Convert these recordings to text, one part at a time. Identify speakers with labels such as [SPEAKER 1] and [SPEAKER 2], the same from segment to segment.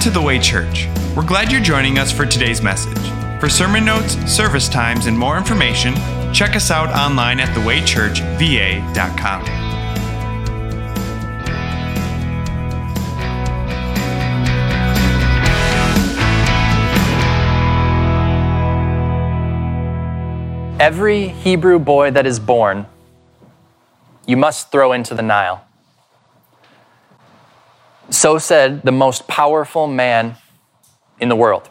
[SPEAKER 1] to The Way Church. We're glad you're joining us for today's message. For sermon notes, service times, and more information, check us out online at thewaychurchva.com.
[SPEAKER 2] Every Hebrew boy that is born, you must throw into the Nile. So said the most powerful man in the world.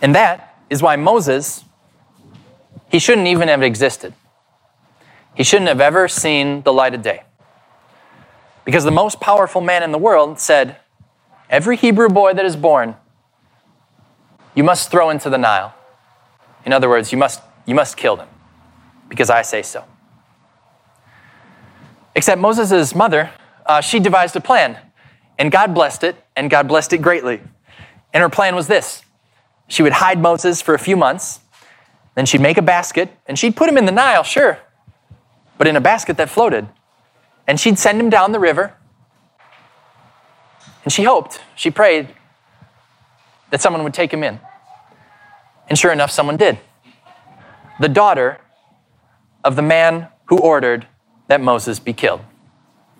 [SPEAKER 2] And that is why Moses, he shouldn't even have existed. He shouldn't have ever seen the light of day. Because the most powerful man in the world said, Every Hebrew boy that is born, you must throw into the Nile. In other words, you must, you must kill them, because I say so. Except Moses' mother, uh, she devised a plan, and God blessed it, and God blessed it greatly. And her plan was this she would hide Moses for a few months, then she'd make a basket, and she'd put him in the Nile, sure, but in a basket that floated. And she'd send him down the river, and she hoped, she prayed that someone would take him in. And sure enough, someone did. The daughter of the man who ordered that Moses be killed,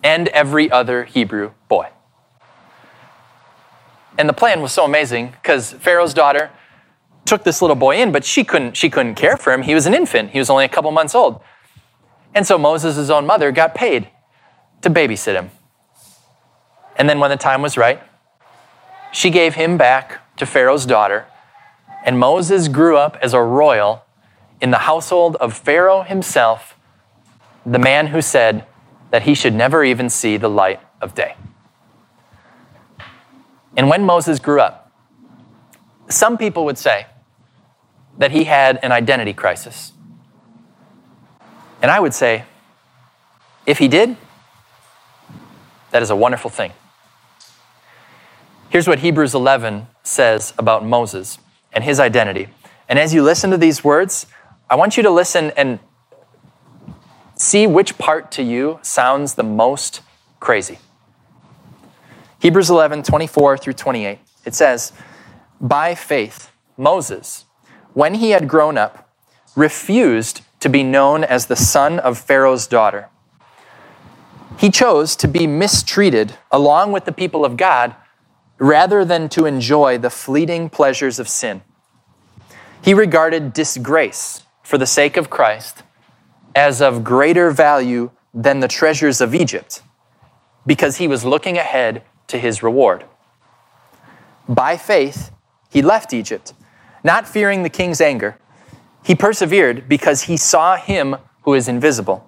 [SPEAKER 2] and every other Hebrew boy. And the plan was so amazing because Pharaoh's daughter took this little boy in, but she couldn't, she couldn't care for him. He was an infant, he was only a couple months old. And so Moses' own mother got paid to babysit him. And then when the time was right, she gave him back to Pharaoh's daughter and Moses grew up as a royal in the household of Pharaoh himself, the man who said that he should never even see the light of day. And when Moses grew up, some people would say that he had an identity crisis. And I would say, if he did, that is a wonderful thing. Here's what Hebrews 11 says about Moses and his identity. And as you listen to these words, I want you to listen and see which part to you sounds the most crazy. Hebrews 11, 24 through 28. It says, By faith, Moses, when he had grown up, refused to be known as the son of Pharaoh's daughter. He chose to be mistreated along with the people of God rather than to enjoy the fleeting pleasures of sin. He regarded disgrace for the sake of Christ as of greater value than the treasures of Egypt because he was looking ahead to his reward. By faith, he left Egypt, not fearing the king's anger. He persevered because he saw him who is invisible.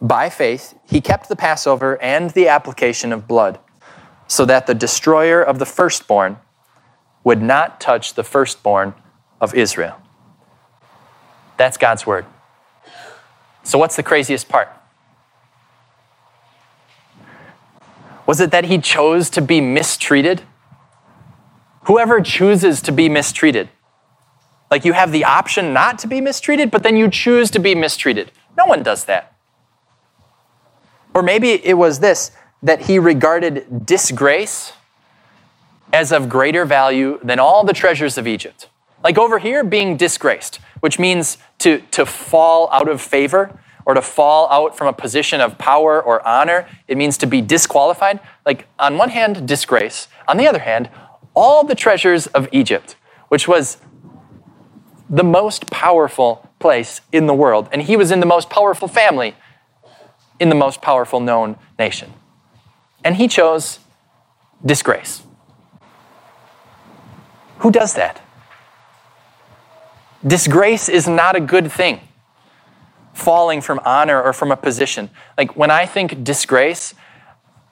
[SPEAKER 2] By faith, he kept the Passover and the application of blood so that the destroyer of the firstborn would not touch the firstborn of Israel. That's God's word. So, what's the craziest part? Was it that he chose to be mistreated? Whoever chooses to be mistreated, like you have the option not to be mistreated, but then you choose to be mistreated. No one does that. Or maybe it was this that he regarded disgrace as of greater value than all the treasures of Egypt. Like over here, being disgraced, which means to, to fall out of favor or to fall out from a position of power or honor. It means to be disqualified. Like, on one hand, disgrace. On the other hand, all the treasures of Egypt, which was the most powerful place in the world. And he was in the most powerful family in the most powerful known nation. And he chose disgrace. Who does that? Disgrace is not a good thing. Falling from honor or from a position. Like when I think disgrace,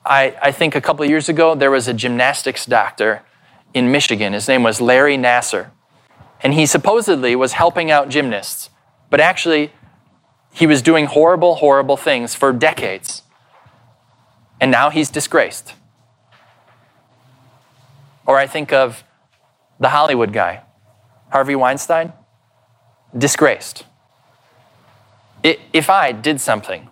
[SPEAKER 2] I, I think a couple years ago there was a gymnastics doctor in Michigan. His name was Larry Nassar. And he supposedly was helping out gymnasts, but actually, he was doing horrible, horrible things for decades and now he's disgraced. Or I think of the Hollywood guy, Harvey Weinstein, disgraced. If I did something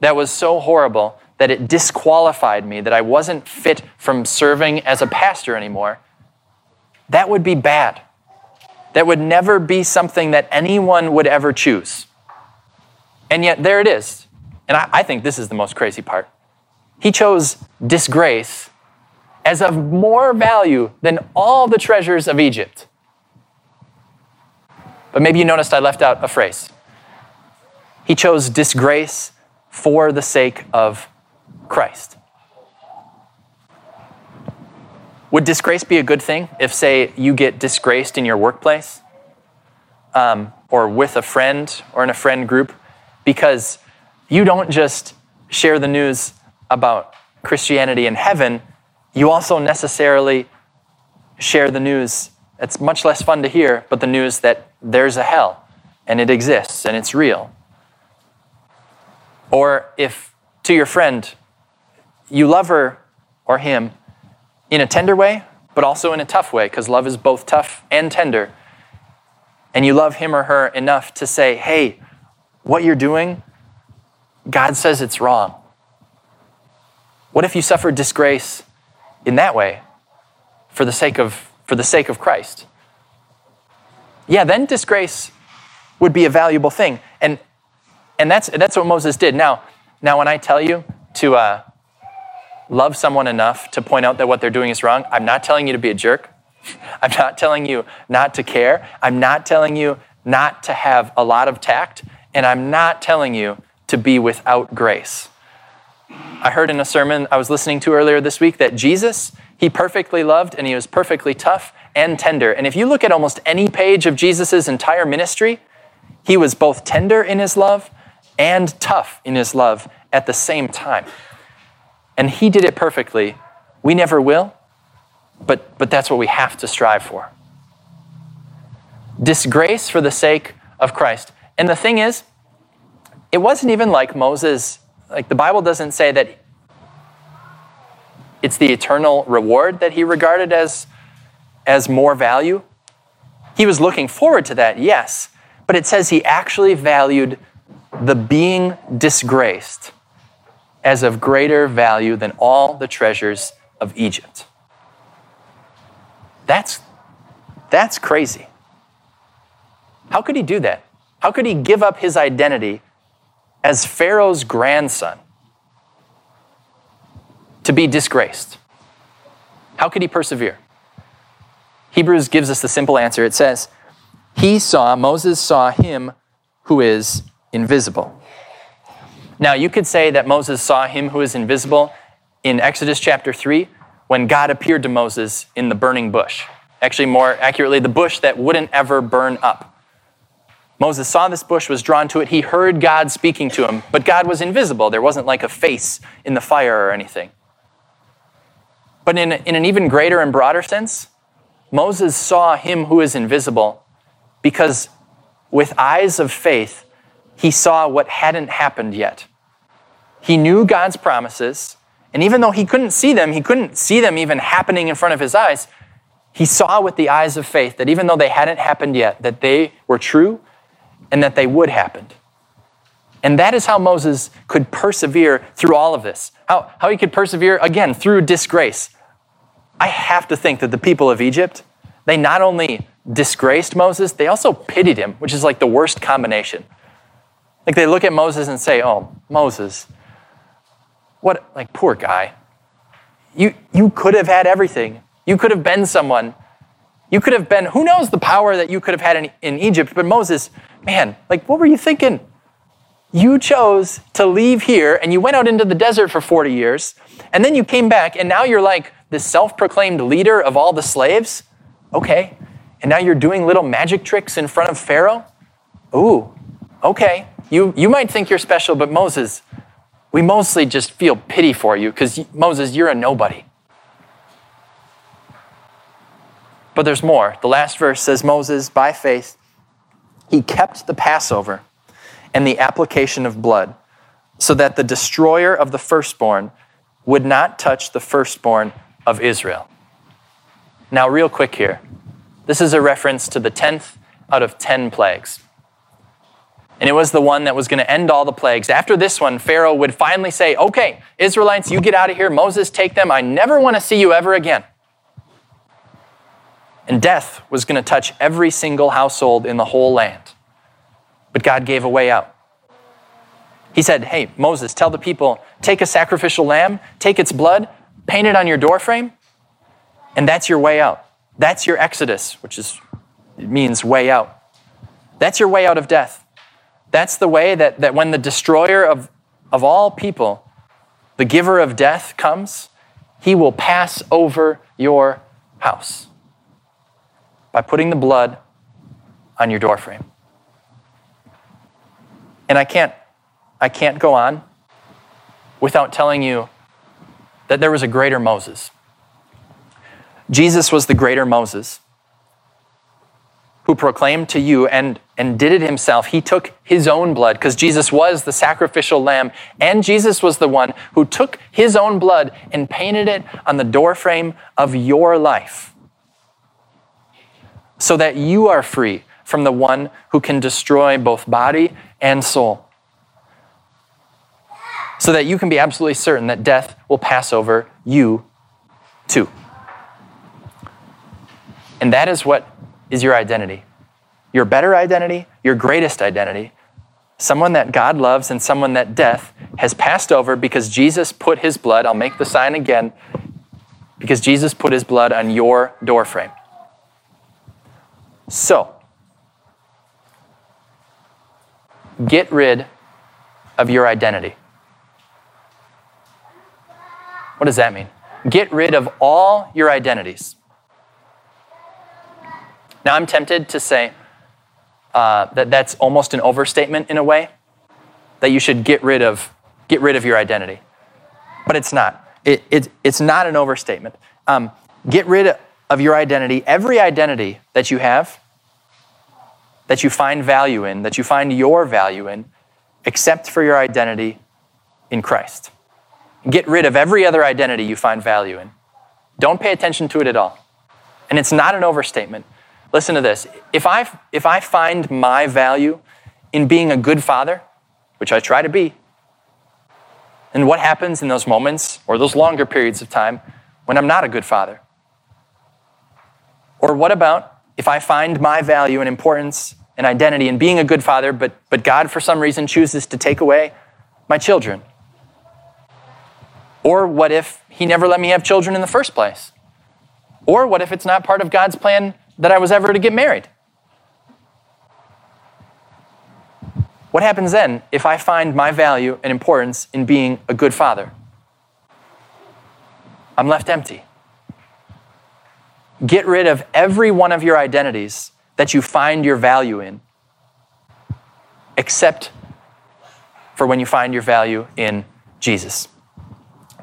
[SPEAKER 2] that was so horrible that it disqualified me, that I wasn't fit from serving as a pastor anymore, that would be bad. That would never be something that anyone would ever choose. And yet, there it is. And I, I think this is the most crazy part. He chose disgrace as of more value than all the treasures of Egypt. But maybe you noticed I left out a phrase. He chose disgrace for the sake of Christ. Would disgrace be a good thing if, say, you get disgraced in your workplace um, or with a friend or in a friend group because you don't just share the news about Christianity in heaven, you also necessarily share the news. It's much less fun to hear, but the news that there's a hell and it exists and it's real. Or if to your friend, you love her or him in a tender way, but also in a tough way, because love is both tough and tender. And you love him or her enough to say, hey, what you're doing, God says it's wrong. What if you suffer disgrace in that way for the sake of, for the sake of Christ? Yeah, then disgrace would be a valuable thing. And, and that's, that's what Moses did. Now, now, when I tell you to uh, love someone enough to point out that what they're doing is wrong, I'm not telling you to be a jerk. I'm not telling you not to care. I'm not telling you not to have a lot of tact. And I'm not telling you to be without grace. I heard in a sermon I was listening to earlier this week that Jesus, he perfectly loved and he was perfectly tough and tender. And if you look at almost any page of Jesus' entire ministry, he was both tender in his love and tough in his love at the same time. And he did it perfectly. We never will, but, but that's what we have to strive for. Disgrace for the sake of Christ. And the thing is, it wasn't even like Moses, like the Bible doesn't say that it's the eternal reward that he regarded as, as more value. He was looking forward to that, yes, but it says he actually valued the being disgraced as of greater value than all the treasures of Egypt. That's, that's crazy. How could he do that? How could he give up his identity as Pharaoh's grandson to be disgraced? How could he persevere? Hebrews gives us the simple answer. It says, He saw, Moses saw him who is invisible. Now, you could say that Moses saw him who is invisible in Exodus chapter 3 when God appeared to Moses in the burning bush. Actually, more accurately, the bush that wouldn't ever burn up. Moses saw this bush, was drawn to it. He heard God speaking to him, but God was invisible. There wasn't like a face in the fire or anything. But in, in an even greater and broader sense, Moses saw him who is invisible because with eyes of faith, he saw what hadn't happened yet. He knew God's promises, and even though he couldn't see them, he couldn't see them even happening in front of his eyes, he saw with the eyes of faith that even though they hadn't happened yet, that they were true and that they would happen. And that is how Moses could persevere through all of this. How, how he could persevere, again, through disgrace. I have to think that the people of Egypt, they not only disgraced Moses, they also pitied him, which is like the worst combination. Like they look at Moses and say, Oh, Moses, what, like, poor guy. You, you could have had everything. You could have been someone. You could have been, who knows the power that you could have had in, in Egypt, but Moses, man, like, what were you thinking? You chose to leave here and you went out into the desert for 40 years, and then you came back, and now you're like this self proclaimed leader of all the slaves. Okay. And now you're doing little magic tricks in front of Pharaoh? Ooh, okay. You, you might think you're special, but Moses, we mostly just feel pity for you because Moses, you're a nobody. But there's more. The last verse says Moses, by faith, he kept the Passover and the application of blood, so that the destroyer of the firstborn would not touch the firstborn of Israel. Now, real quick here. This is a reference to the 10th out of 10 plagues. And it was the one that was going to end all the plagues. After this one, Pharaoh would finally say, Okay, Israelites, you get out of here. Moses, take them. I never want to see you ever again. And death was going to touch every single household in the whole land. But God gave a way out. He said, Hey, Moses, tell the people, take a sacrificial lamb, take its blood, paint it on your doorframe, and that's your way out. That's your exodus, which is, means way out. That's your way out of death. That's the way that, that when the destroyer of, of all people, the giver of death, comes, he will pass over your house by putting the blood on your doorframe. And I can't, I can't go on without telling you that there was a greater Moses. Jesus was the greater Moses who proclaimed to you and, and did it himself. He took his own blood because Jesus was the sacrificial lamb, and Jesus was the one who took his own blood and painted it on the doorframe of your life so that you are free from the one who can destroy both body and soul. So that you can be absolutely certain that death will pass over you too. And that is what is your identity. Your better identity, your greatest identity, someone that God loves and someone that death has passed over because Jesus put his blood, I'll make the sign again, because Jesus put his blood on your doorframe. So, get rid of your identity. What does that mean? Get rid of all your identities. Now, I'm tempted to say uh, that that's almost an overstatement in a way, that you should get rid of, get rid of your identity. But it's not. It, it it's not an overstatement. Um, get rid of your identity, every identity that you have, that you find value in, that you find your value in, except for your identity in Christ. Get rid of every other identity you find value in. Don't pay attention to it at all. And it's not an overstatement. Listen to this. If I, if I find my value in being a good father, which I try to be, and what happens in those moments or those longer periods of time when I'm not a good father? Or what about if I find my value and importance and identity and being a good father, but, but God, for some reason, chooses to take away my children? Or what if He never let me have children in the first place? Or what if it's not part of God's plan that I was ever to get married? What happens then if I find my value and importance in being a good father? I'm left empty. Get rid of every one of your identities that you find your value in, except for when you find your value in Jesus.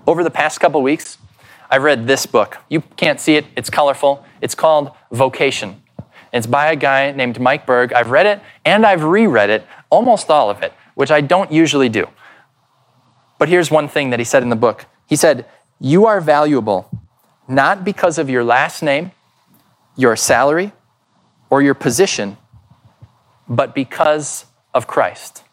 [SPEAKER 2] Over the past couple weeks, I've read this book. You can't see it, it's colorful. It's called Vocation. It's by a guy named Mike Berg. I've read it and I've reread it, almost all of it, which I don't usually do. But here's one thing that he said in the book He said, You are valuable not because of your last name, your salary, or your position, but because of Christ.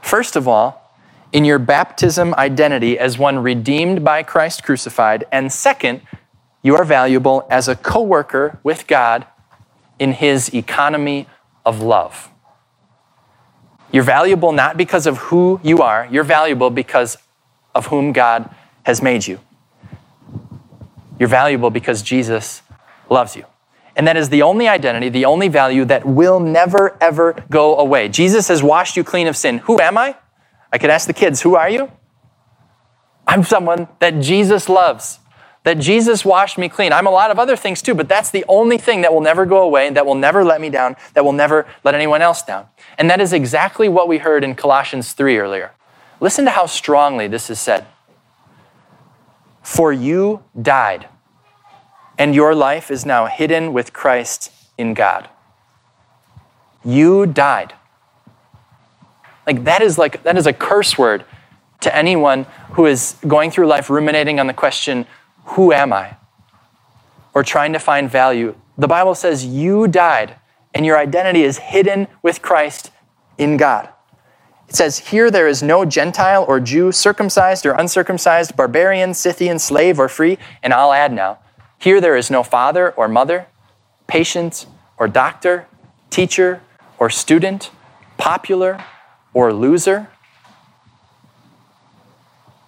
[SPEAKER 2] First of all, in your baptism identity as one redeemed by Christ crucified, and second, you are valuable as a co worker with God in His economy of love. You're valuable not because of who you are, you're valuable because of whom God has made you. You're valuable because Jesus loves you. And that is the only identity, the only value that will never, ever go away. Jesus has washed you clean of sin. Who am I? I could ask the kids, Who are you? I'm someone that Jesus loves, that Jesus washed me clean. I'm a lot of other things too, but that's the only thing that will never go away, and that will never let me down, that will never let anyone else down. And that is exactly what we heard in Colossians 3 earlier. Listen to how strongly this is said. For you died, and your life is now hidden with Christ in God. You died. Like that is like that is a curse word to anyone who is going through life ruminating on the question, who am I? Or trying to find value. The Bible says you died and your identity is hidden with Christ in God. It says, Here there is no Gentile or Jew, circumcised or uncircumcised, barbarian, Scythian, slave or free. And I'll add now, here there is no father or mother, patient or doctor, teacher or student, popular or loser,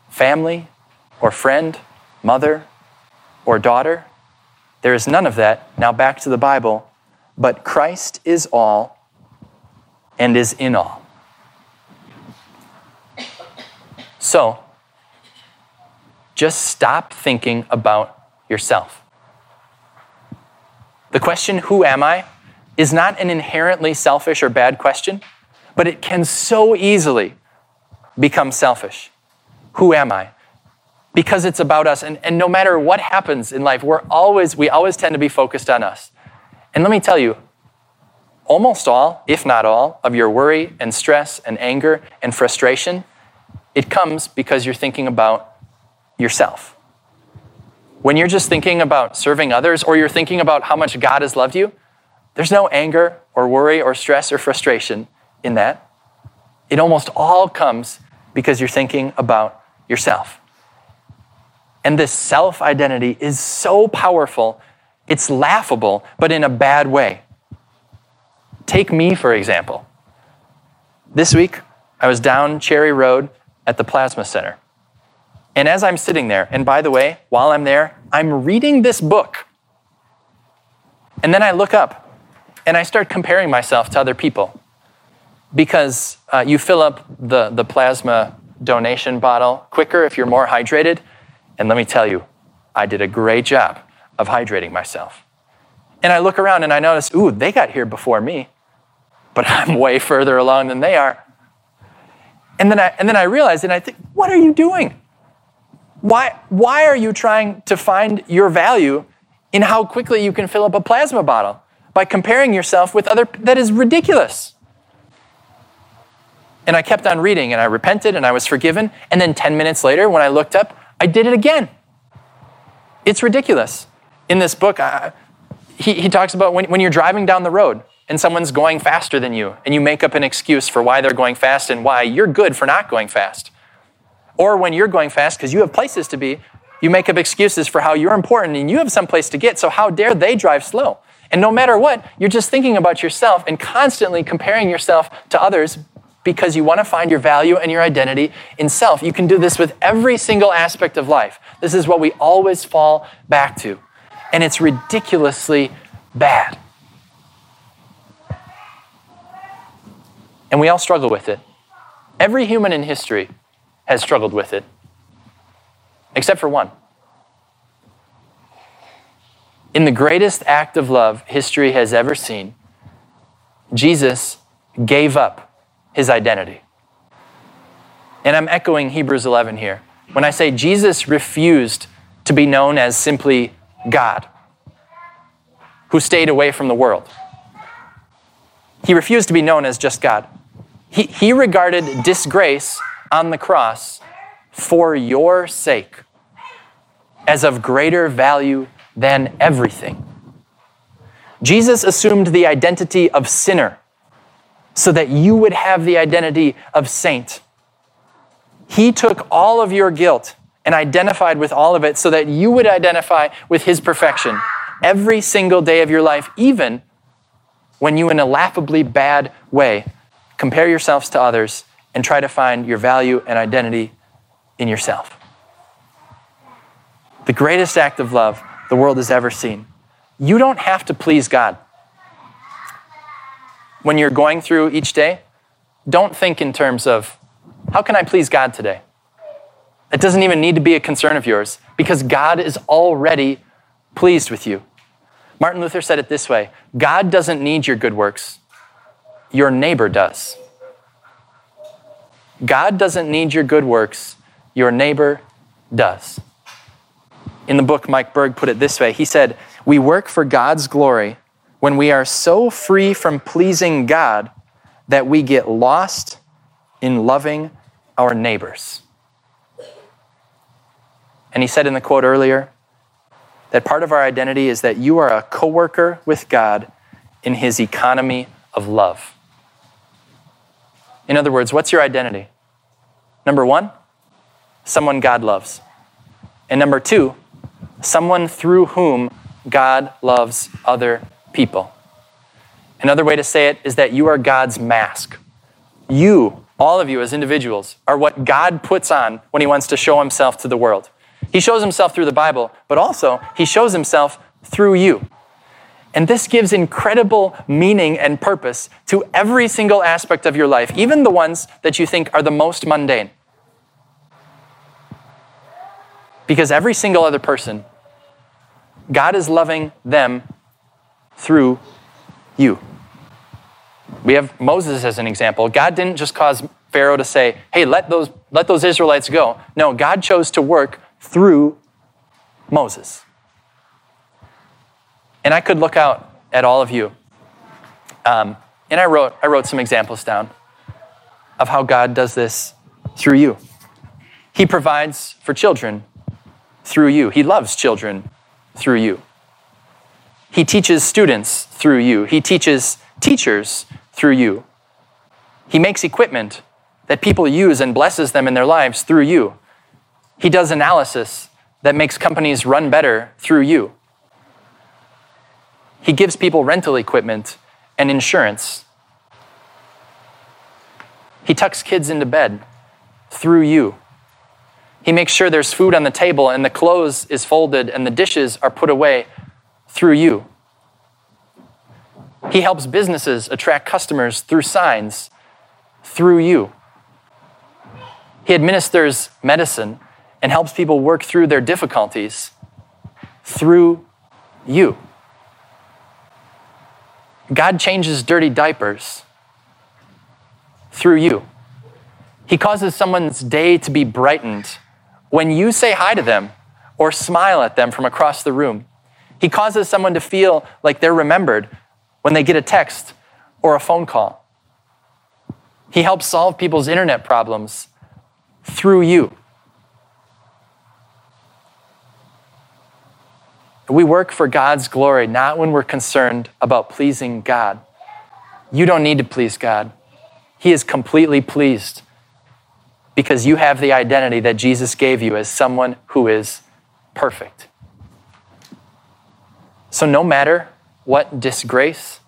[SPEAKER 2] family or friend, mother or daughter. There is none of that. Now back to the Bible. But Christ is all and is in all. So, just stop thinking about yourself. The question, who am I, is not an inherently selfish or bad question, but it can so easily become selfish. Who am I? Because it's about us. And, and no matter what happens in life, we're always, we always tend to be focused on us. And let me tell you, almost all, if not all, of your worry and stress and anger and frustration, it comes because you're thinking about yourself. When you're just thinking about serving others or you're thinking about how much God has loved you, there's no anger or worry or stress or frustration in that. It almost all comes because you're thinking about yourself. And this self identity is so powerful, it's laughable, but in a bad way. Take me, for example. This week, I was down Cherry Road at the Plasma Center. And as I'm sitting there, and by the way, while I'm there, I'm reading this book. And then I look up and I start comparing myself to other people because uh, you fill up the, the plasma donation bottle quicker if you're more hydrated. And let me tell you, I did a great job of hydrating myself. And I look around and I notice, ooh, they got here before me, but I'm way further along than they are. And then I, and then I realize, and I think, what are you doing? Why, why are you trying to find your value in how quickly you can fill up a plasma bottle? By comparing yourself with other, that is ridiculous. And I kept on reading and I repented and I was forgiven. And then 10 minutes later, when I looked up, I did it again. It's ridiculous. In this book, I, he, he talks about when, when you're driving down the road and someone's going faster than you, and you make up an excuse for why they're going fast and why you're good for not going fast. Or when you're going fast because you have places to be, you make up excuses for how you're important and you have some place to get, so how dare they drive slow? And no matter what, you're just thinking about yourself and constantly comparing yourself to others because you want to find your value and your identity in self. You can do this with every single aspect of life. This is what we always fall back to. And it's ridiculously bad. And we all struggle with it. Every human in history has struggled with it, except for one. In the greatest act of love history has ever seen, Jesus gave up his identity. And I'm echoing Hebrews 11 here. When I say Jesus refused to be known as simply God, who stayed away from the world, he refused to be known as just God. He, he regarded disgrace on the cross for your sake as of greater value than everything. Jesus assumed the identity of sinner so that you would have the identity of saint. He took all of your guilt and identified with all of it so that you would identify with his perfection every single day of your life, even when you, in a laughably bad way, compare yourselves to others and try to find your value and identity in yourself. The greatest act of love the world has ever seen. You don't have to please God when you're going through each day, don't think in terms of, how can I please God today? It doesn't even need to be a concern of yours because God is already pleased with you. Martin Luther said it this way God doesn't need your good works, your neighbor does. God doesn't need your good works, your neighbor does. In the book, Mike Berg put it this way He said, We work for God's glory when we are so free from pleasing God that we get lost in loving our neighbors. And he said in the quote earlier that part of our identity is that you are a coworker with God in his economy of love. In other words, what's your identity? Number one, someone God loves. And number two, someone through whom God loves other people. Another way to say it is that you are God's mask. You, all of you as individuals, are what God puts on when He wants to show Himself to the world. He shows Himself through the Bible, but also He shows Himself through you. And this gives incredible meaning and purpose to every single aspect of your life, even the ones that you think are the most mundane. Because every single other person, God is loving them through you. We have Moses as an example. God didn't just cause Pharaoh to say, hey, let those, let those Israelites go. No, God chose to work through Moses. And I could look out at all of you. Um, and I wrote, I wrote some examples down of how God does this through you. He provides for children through you, He loves children through you. He teaches students through you, He teaches teachers through you. He makes equipment that people use and blesses them in their lives through you. He does analysis that makes companies run better through you. He gives people rental equipment and insurance. He tucks kids into bed through you. He makes sure there's food on the table and the clothes is folded and the dishes are put away through you. He helps businesses attract customers through signs through you. He administers medicine and helps people work through their difficulties through you. God changes dirty diapers through you. He causes someone's day to be brightened when you say hi to them or smile at them from across the room. He causes someone to feel like they're remembered when they get a text or a phone call. He helps solve people's internet problems through you. We work for God's glory, not when we're concerned about pleasing God. You don't need to please God. He is completely pleased because you have the identity that Jesus gave you as someone who is perfect. So, no matter what disgrace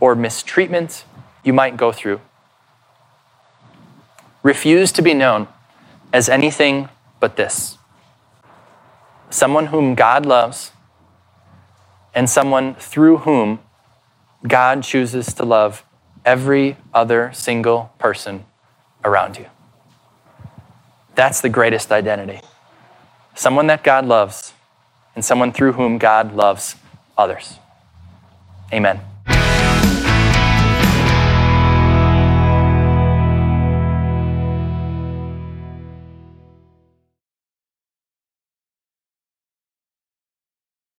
[SPEAKER 2] or mistreatment you might go through, refuse to be known as anything but this someone whom God loves and someone through whom God chooses to love every other single person around you. That's the greatest identity. Someone that God loves and someone through whom God loves others. Amen.